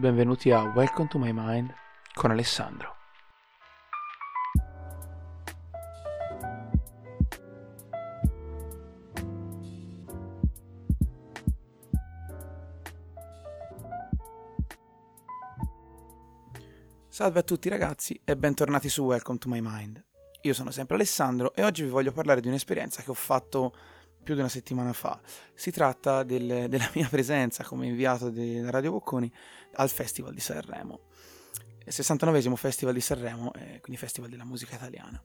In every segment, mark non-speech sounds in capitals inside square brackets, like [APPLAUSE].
benvenuti a Welcome to My Mind con Alessandro. Salve a tutti ragazzi e bentornati su Welcome to My Mind. Io sono sempre Alessandro e oggi vi voglio parlare di un'esperienza che ho fatto più di una settimana fa. Si tratta del, [LAUGHS] della mia presenza come inviato della Radio Bocconi al Festival di Sanremo. Il 69 Festival di Sanremo, eh, quindi Festival della musica italiana.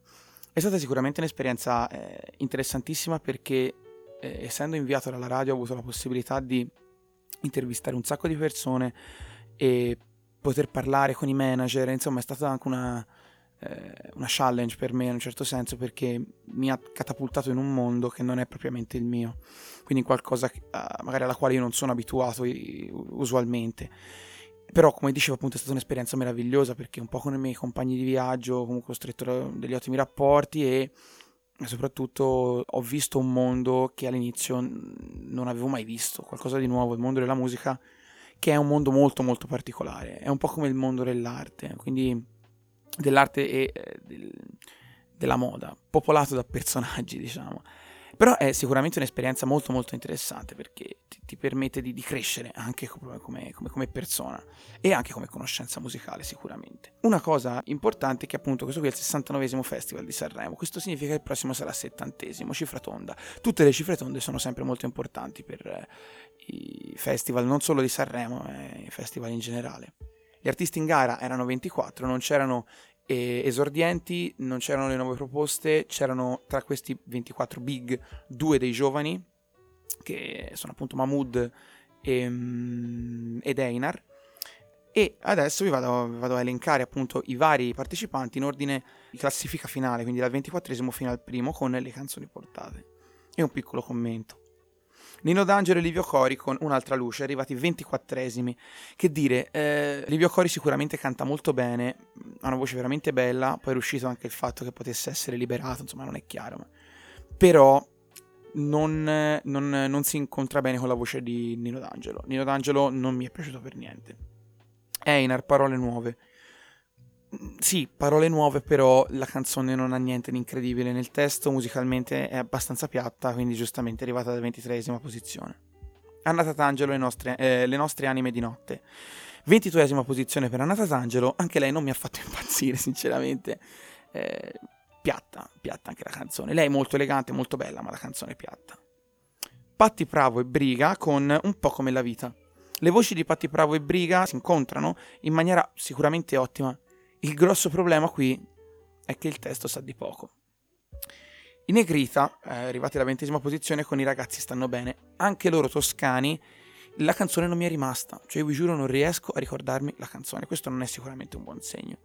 È stata sicuramente un'esperienza eh, interessantissima perché eh, essendo inviato dalla radio ho avuto la possibilità di intervistare un sacco di persone e poter parlare con i manager, insomma è stata anche una, eh, una challenge per me in un certo senso perché mi ha catapultato in un mondo che non è propriamente il mio, quindi qualcosa che, uh, magari alla quale io non sono abituato usualmente. Però, come dicevo, appunto, è stata un'esperienza meravigliosa perché un po' con i miei compagni di viaggio comunque ho stretto degli ottimi rapporti e soprattutto ho visto un mondo che all'inizio non avevo mai visto, qualcosa di nuovo, il mondo della musica che è un mondo molto molto particolare, è un po' come il mondo dell'arte, quindi dell'arte e eh, del, della moda, popolato da personaggi, diciamo. Però è sicuramente un'esperienza molto molto interessante perché ti, ti permette di, di, crescere anche come, come, come, persona e anche come conoscenza musicale sicuramente. Una cosa importante è che appunto questo qui è il 69 Festival di Sanremo, questo significa che il prossimo sarà il 70 cifra tonda. Tutte le cifre tonde sono sempre molto importanti per eh, i festival non solo di Sanremo, ma i festival in generale. Gli artisti in gara erano 24, non c'erano eh, esordienti, non c'erano le nuove proposte, c'erano tra questi 24 big due dei giovani, che sono appunto Mahmood e, um, ed Einar. E adesso vi vado, vado, a elencare appunto i vari partecipanti in ordine di classifica finale, quindi dal 24 fino al primo con le canzoni portate. E un piccolo commento. Nino D'Angelo e Livio Cori con Un'altra luce, arrivati 24esimi. Che dire, eh, Livio Cori sicuramente canta molto bene, ha una voce veramente bella, poi è uscito anche il fatto che potesse essere liberato, insomma non è chiaro, ma... però non, non, non si incontra bene con la voce di Nino D'Angelo. Nino D'Angelo non mi è piaciuto per niente. Einar, parole nuove sì, parole nuove, però la canzone non ha niente di incredibile nel testo, musicalmente è abbastanza piatta, quindi giustamente è arrivata alla ventitreesima posizione. Anna Tatangelo, le nostre, eh, le nostre anime di notte. Ventitreesima posizione per Anna Tatangelo, anche lei non mi ha fatto [LAUGHS] impazzire, sinceramente. Eh, piatta, piatta anche la canzone. Lei è molto elegante, molto bella, ma la canzone è piatta. Patti Pravo e Briga con Un po' come la vita. Le voci di Patti Pravo e Briga si incontrano in maniera sicuramente ottima il grosso problema qui è che il testo sa di poco. I Negrita, eh, arrivati alla ventesima posizione con i ragazzi stanno bene, anche loro toscani, la canzone non mi è rimasta, cioè vi giuro non riesco a ricordarmi la canzone, questo non è sicuramente un buon segno.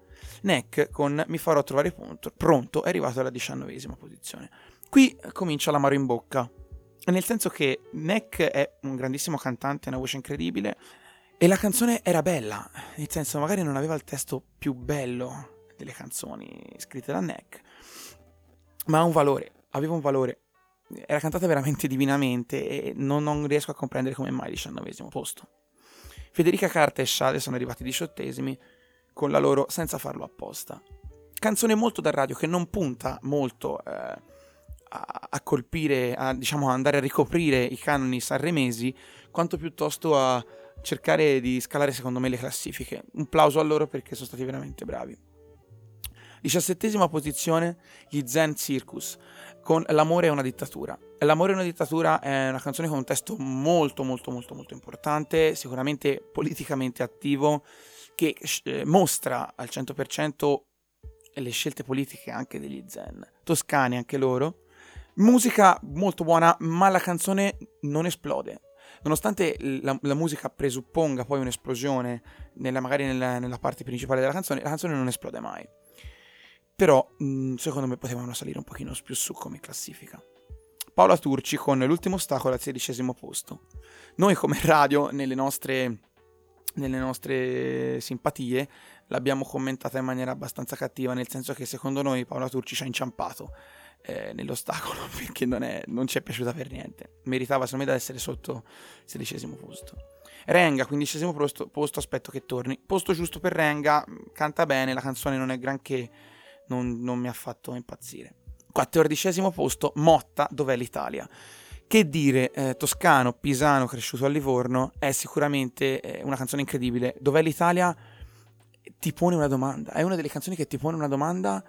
Neck con Mi farò trovare punto, pronto è arrivato alla diciannovesima posizione. Qui comincia l'amaro in bocca, nel senso che Neck è un grandissimo cantante, una voce incredibile, e la canzone era bella, nel senso magari non aveva il testo più bello delle canzoni scritte da Neck, ma ha un valore, aveva un valore. Era cantata veramente divinamente e non, non riesco a comprendere come mai diciannovesimo posto. Federica Carta e Shade sono arrivati diciottesimi con la loro Senza farlo apposta. Canzone molto da radio che non punta molto eh, a, a, colpire, a, diciamo, andare a ricoprire i canoni sanremesi, quanto piuttosto a cercare di scalare secondo me le classifiche. Un plauso a loro perché sono stati veramente bravi. Diciassettesima posizione, gli Zen Circus, con L'amore è una dittatura. L'amore è una dittatura è una canzone con un testo molto molto molto molto importante, sicuramente politicamente attivo, che eh, mostra al 100% le scelte politiche anche degli Zen, toscani anche loro. Musica molto buona, ma la canzone non esplode nonostante la, la, musica presupponga poi un'esplosione nella, magari nella, nella, parte principale della canzone, la canzone non esplode mai. Però, mh, mm, secondo me, potevano salire un pochino più su come classifica. Paola Turci con l'ultimo ostacolo al sedicesimo posto. Noi come radio, nelle nostre, nelle nostre simpatie, l'abbiamo commentata in maniera abbastanza cattiva, nel senso che secondo noi Paola Turci ci ha inciampato eh, nell'ostacolo [LAUGHS] perché non, è, non, ci è piaciuta per niente. Meritava secondo me da essere sotto sedicesimo posto. Renga, quindicesimo posto, posto, aspetto che torni. Posto giusto per Renga, canta bene, la canzone non è granché, non, non mi ha fatto impazzire. Quattordicesimo posto, Motta, dov'è l'Italia? Che dire, eh, toscano, pisano, cresciuto a Livorno, è sicuramente eh, una canzone incredibile. Dov'è l'Italia? Ti pone una domanda. È una delle canzoni che ti pone una domanda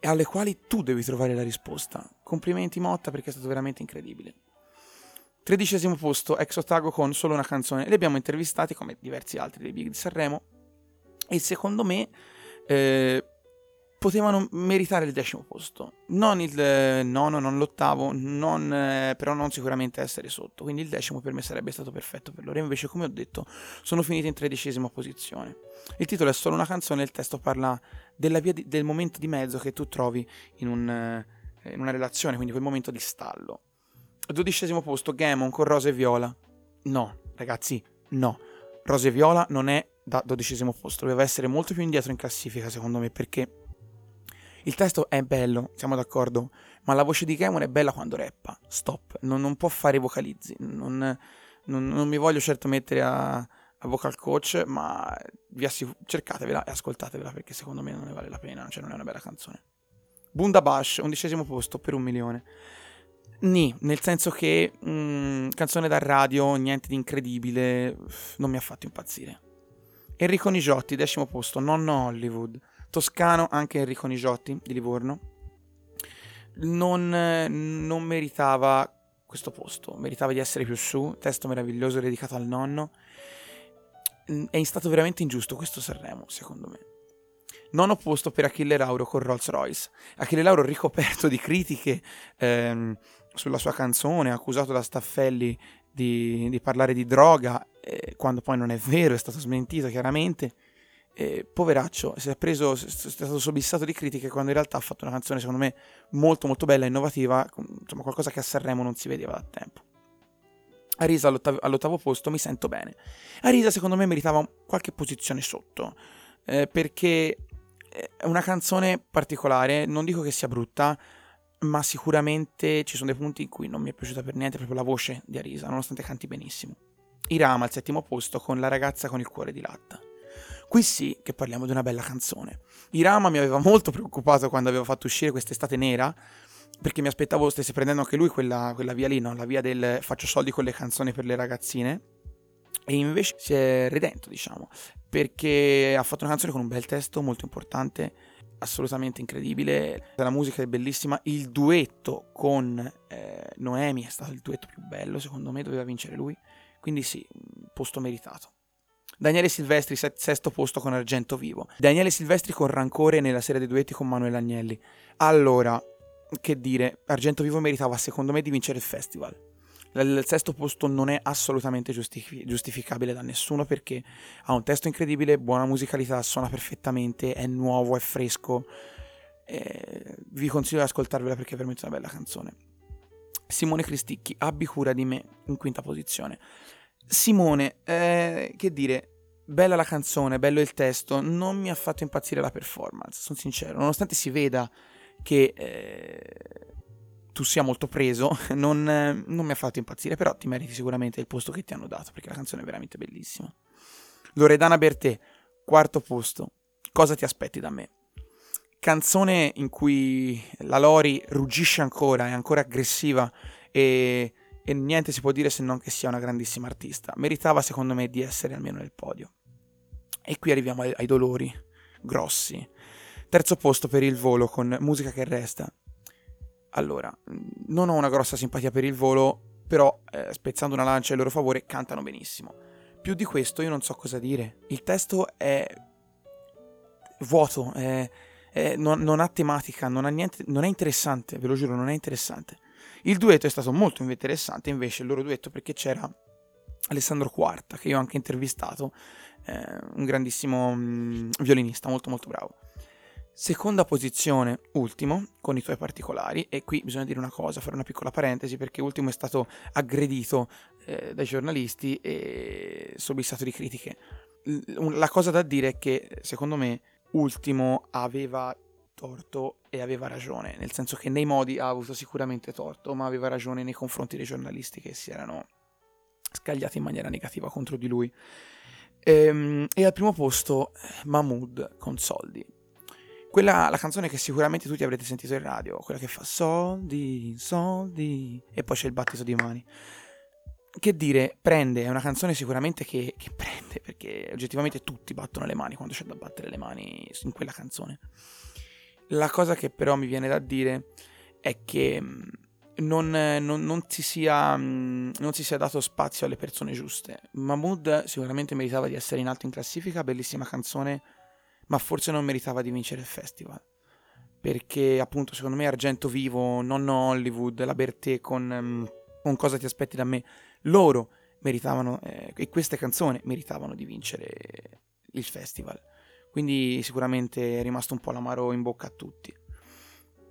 alle quali tu devi trovare la risposta. Complimenti Motta perché è stato veramente incredibile. Tredicesimo posto, ex Otago con solo una canzone. Li abbiamo intervistati come diversi altri dei Big di Sanremo. E secondo me eh, potevano meritare il decimo posto. Non il eh, nono, non l'ottavo, non, eh, però non sicuramente essere sotto. Quindi il decimo per me sarebbe stato perfetto per loro. Invece, come ho detto, sono finiti in tredicesima posizione. Il titolo è solo una canzone, il testo parla di, del momento di mezzo che tu trovi in, un, eh, in una relazione, quindi quel momento di stallo. Dodicesimo posto, Gammon con Rosa e Viola. No, ragazzi, no. Rosa e Viola non è da dodicesimo posto, doveva essere molto più indietro in classifica secondo me perché il testo è bello, siamo d'accordo, ma la voce di Gammon è bella quando rappa. Stop, non, non può fare vocalizzi. Non, non, non, mi voglio certo mettere a, a vocal coach, ma vi assicuro, cercatevela e ascoltatevela perché secondo me non ne vale la pena, cioè non è una bella canzone. Bundabash, undicesimo posto per un milione. Ni, nel senso che mh, mm, canzone da radio, niente di incredibile, non mi ha fatto impazzire. Enrico Nigiotti, decimo posto, nonno Hollywood toscano anche Enrico Nigiotti di Livorno, non, non meritava questo posto, meritava di essere più su, testo meraviglioso dedicato al nonno. È stato veramente ingiusto questo Sanremo, secondo me. Nono posto per Achille Lauro con Rolls Royce. Achille Lauro ricoperto di critiche ehm, sulla sua canzone, accusato da Staffelli di, di parlare di droga, eh, quando poi non è vero, è stato smentito chiaramente eh, poveraccio, si è, preso, è stato soddisfatto di critiche quando in realtà ha fatto una canzone secondo me molto molto bella, innovativa, insomma qualcosa che a Sanremo non si vedeva da tempo. Arisa all'ottav- all'ottavo posto mi sento bene. Arisa secondo me meritava qualche posizione sotto, eh, perché è una canzone particolare, non dico che sia brutta, ma sicuramente ci sono dei punti in cui non mi è piaciuta per niente proprio la voce di Arisa, nonostante canti benissimo. Irama al settimo posto con La ragazza con il cuore di latta. Qui sì che parliamo di una bella canzone. Irama mi aveva molto preoccupato quando aveva fatto uscire quest'estate nera, perché mi aspettavo stesse prendendo anche lui quella, quella via lì, no? la via del faccio soldi con le canzoni per le ragazzine. E invece si è redento, diciamo, perché ha fatto una canzone con un bel testo molto importante, assolutamente incredibile. La musica è bellissima. Il duetto con eh, Noemi è stato il duetto più bello, secondo me, doveva vincere lui. Quindi sì, posto meritato. Daniele Silvestri, sesto posto con Argento Vivo. Daniele Silvestri con Rancore nella serie dei duetti con Manuel Agnelli. Allora, che dire, Argento Vivo meritava secondo me di vincere il festival. Il sesto posto non è assolutamente giustific- giustificabile da nessuno perché ha un testo incredibile, buona musicalità, suona perfettamente, è nuovo, è fresco. Eh, vi consiglio di ascoltarvela perché è veramente una bella canzone. Simone Cristicchi, Abbi cura di me, in quinta posizione. Simone, eh, che dire, bella la canzone, bello il testo, non mi ha fatto impazzire la performance, sono sincero, nonostante si veda che eh, tu sia molto preso, [LAUGHS] non, non, mi ha fatto impazzire, però ti meriti sicuramente il posto che ti hanno dato, perché la canzone è veramente bellissima. Loredana Bertè, quarto posto, cosa ti aspetti da me? Canzone in cui la Lori ruggisce ancora, è ancora aggressiva e e niente si può dire se non che sia una grandissima artista. Meritava secondo me di essere almeno nel podio. E qui arriviamo ai, ai dolori grossi. Terzo posto per il volo con Musica che resta. Allora, non ho una grossa simpatia per il volo, però eh, spezzando una lancia in loro favore cantano benissimo. Più di questo io non so cosa dire. Il testo è vuoto, è, è, non, non, ha tematica, non, ha niente, non è interessante, ve lo giuro, non è interessante. Il duetto è stato molto interessante invece il loro duetto perché c'era Alessandro Quarta, che io ho anche intervistato, eh, un grandissimo mm, violinista, molto molto bravo. Seconda posizione, ultimo, con i tuoi particolari, e qui bisogna dire una cosa, fare una piccola parentesi, perché ultimo è stato aggredito eh, dai giornalisti e sobbissato di critiche. La cosa da dire è che, secondo me, ultimo aveva torto e aveva ragione, nel senso che nei modi ha avuto sicuramente torto, ma aveva ragione nei confronti dei giornalisti che si erano scagliati in maniera negativa contro di lui. E, ehm, e al primo posto Mahmood con Soldi. Quella, la canzone che sicuramente tutti avrete sentito in radio, quella che fa soldi, soldi, e poi c'è il battito di mani. Che dire, prende, è una canzone sicuramente che, che prende, perché oggettivamente tutti battono le mani quando c'è da battere le mani in quella canzone. La cosa che però mi viene da dire è che mm, non, non, non, si sia, mm, non, si sia, dato spazio alle persone giuste. Mahmood sicuramente meritava di essere in alto in classifica, bellissima canzone, ma forse non meritava di vincere il festival. Perché appunto secondo me Argento Vivo, Nonno Hollywood, La Bertè con, um, con Cosa ti aspetti da me, loro meritavano, eh, e queste canzoni meritavano di vincere il festival. Quindi sicuramente è rimasto un po' l'amaro in bocca a tutti.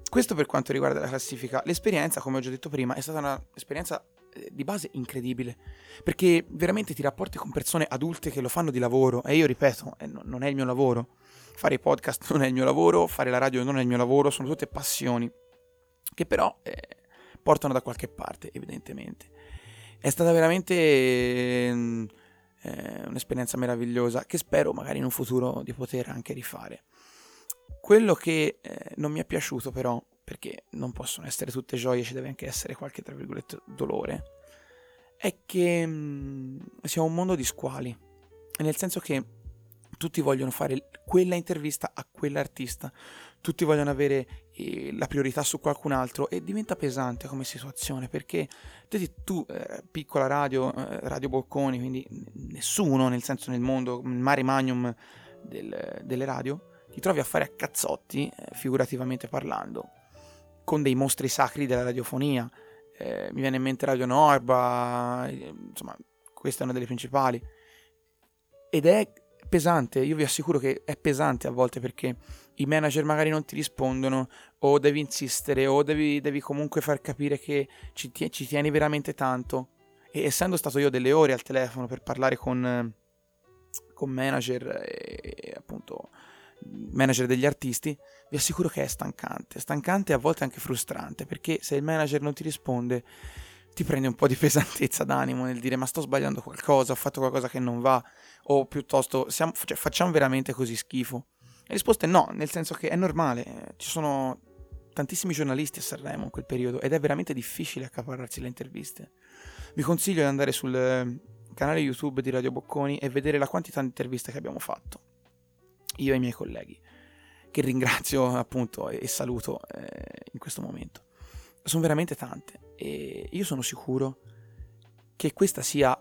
Questo per quanto riguarda la classifica. L'esperienza, come ho già detto prima, è stata un'esperienza eh, di base incredibile, perché veramente ti rapporti con persone adulte che lo fanno di lavoro e io ripeto, eh, non è il mio lavoro, fare i podcast [LAUGHS] non è il mio lavoro, fare la radio non è il mio lavoro, sono tutte passioni che però eh, portano da qualche parte, evidentemente. È stata veramente eh, un'esperienza meravigliosa che spero magari in un futuro di poter anche rifare. Quello che eh, non mi è piaciuto però perché non possono essere tutte gioie, ci deve anche essere qualche, tra virgolette, dolore, è che mh, mm, siamo un mondo di squali, nel senso che tutti vogliono fare quella intervista a quell'artista, tutti vogliono avere eh, la priorità su qualcun altro e diventa pesante come situazione perché tu, eh, piccola radio, eh, radio Bocconi, quindi nessuno nel senso nel mondo, il mare magnum del, delle radio, ti trovi a fare a cazzotti, eh, figurativamente parlando, con dei mostri sacri della radiofonia. Eh, mi viene in mente Radio Norba, eh, insomma, questa è una delle principali. Ed è pesante, io vi assicuro che è pesante a volte perché i manager magari non ti rispondono o devi insistere o devi, devi comunque far capire che ci, tie- ci, tieni veramente tanto. E essendo stato io delle ore al telefono per parlare con, con manager e, e appunto manager degli artisti, vi assicuro che è stancante, stancante e a volte anche frustrante, perché se il manager non ti risponde ti prende un po' di pesantezza d'animo nel dire ma sto sbagliando qualcosa, ho fatto qualcosa che non va, o piuttosto siamo, cioè, facciamo veramente così schifo. La risposta è no, nel senso che è normale, ci sono tantissimi giornalisti a Sanremo in quel periodo ed è veramente difficile accaparrarsi le interviste. Vi consiglio di andare sul canale YouTube di Radio Bocconi e vedere la quantità di interviste che abbiamo fatto io e i miei colleghi, che ringrazio [LAUGHS] appunto e saluto eh, in questo momento. Sono veramente tante e io sono sicuro che questa sia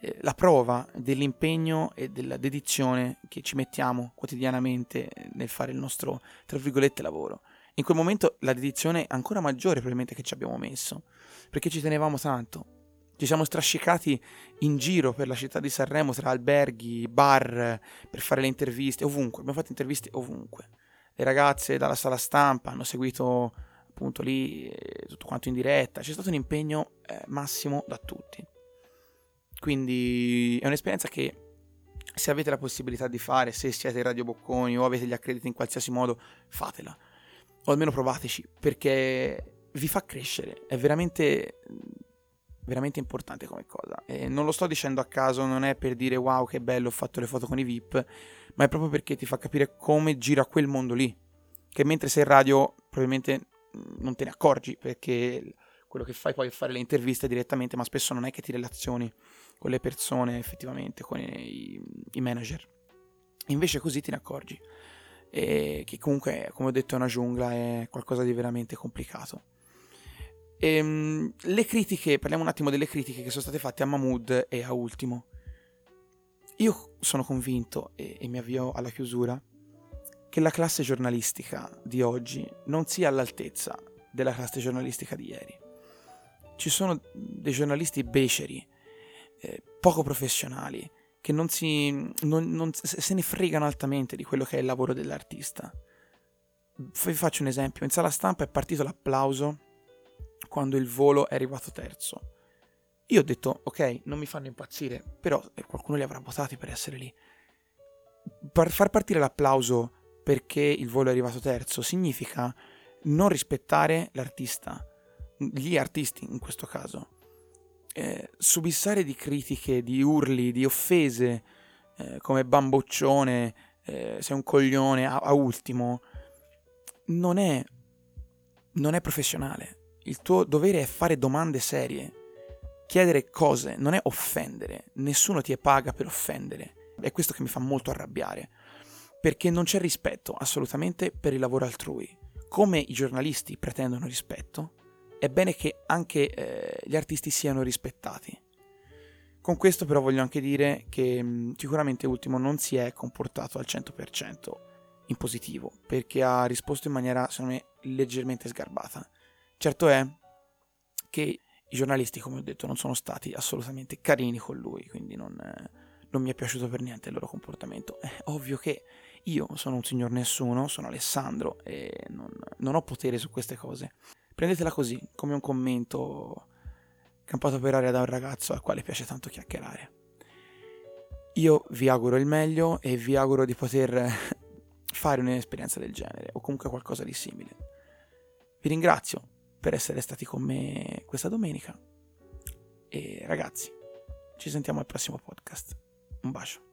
eh, la prova dell'impegno e della dedizione che ci mettiamo quotidianamente nel fare il nostro, tra virgolette, lavoro. In quel momento la dedizione è ancora maggiore probabilmente che ci abbiamo messo, perché ci tenevamo tanto, ci siamo strascicati in giro per la città di Sanremo tra alberghi, bar, per fare le interviste, ovunque. Abbiamo fatto interviste ovunque. Le ragazze dalla sala stampa hanno seguito appunto lì eh, tutto quanto in diretta. C'è stato un impegno eh, massimo da tutti. Quindi è un'esperienza che se avete la possibilità di fare, se siete Radio Bocconi o avete gli accrediti in qualsiasi modo, fatela. O almeno provateci, perché vi fa crescere. È veramente veramente importante come cosa. E non lo sto dicendo a caso, non è per dire wow che bello, ho fatto le foto con i VIP, ma è proprio perché ti fa capire come gira quel mondo lì. Che mentre sei in radio probabilmente non te ne accorgi perché quello che fai poi è fare le interviste direttamente, ma spesso non è che ti relazioni con le persone effettivamente, con i, i manager. Invece così te ne accorgi. E che comunque, come ho detto, è una giungla, è qualcosa di veramente complicato. Ehm, le critiche, parliamo un attimo delle critiche che sono state fatte a Mahmood e a Ultimo. Io sono convinto, e, e mi avvio alla chiusura, che la classe giornalistica di oggi non sia all'altezza della classe giornalistica di ieri. Ci sono dei giornalisti beceri, eh, poco professionali, che non, si, non, non se ne fregano altamente di quello che è il lavoro dell'artista. Vi faccio un esempio, in sala stampa è partito l'applauso quando il volo è arrivato terzo. Io ho detto, ok, non mi fanno impazzire, però eh, qualcuno li avrà votati per essere lì. Per far partire l'applauso perché il volo è arrivato terzo significa non rispettare l'artista, gli artisti in questo caso. Eh, subissare di critiche, di urli, di offese, eh, come bamboccione, eh, sei un coglione a, a ultimo, non è, non è professionale. Il tuo dovere è fare domande serie, chiedere cose, non è offendere. Nessuno ti paga per offendere. È questo che mi fa molto arrabbiare. Perché non c'è rispetto assolutamente per il lavoro altrui. Come i giornalisti pretendono rispetto, è bene che anche eh, gli artisti siano rispettati. Con questo però voglio anche dire che mh, sicuramente Ultimo non si è comportato al 100% in positivo, perché ha risposto in maniera, secondo me, leggermente sgarbata. Certo è che i giornalisti, come ho detto, non sono stati assolutamente carini con lui, quindi non, eh, non mi è piaciuto per niente il loro comportamento. [LAUGHS] È ovvio che io sono un signor nessuno, sono Alessandro e non, non ho potere su queste cose. Prendetela così, come un commento campato per aria da un ragazzo al quale piace tanto chiacchierare. Io vi auguro il meglio e vi auguro di poter [LAUGHS] fare un'esperienza del genere o comunque qualcosa di simile. Vi ringrazio per essere stati con me questa domenica e ragazzi, ci sentiamo al prossimo podcast. Un bacio.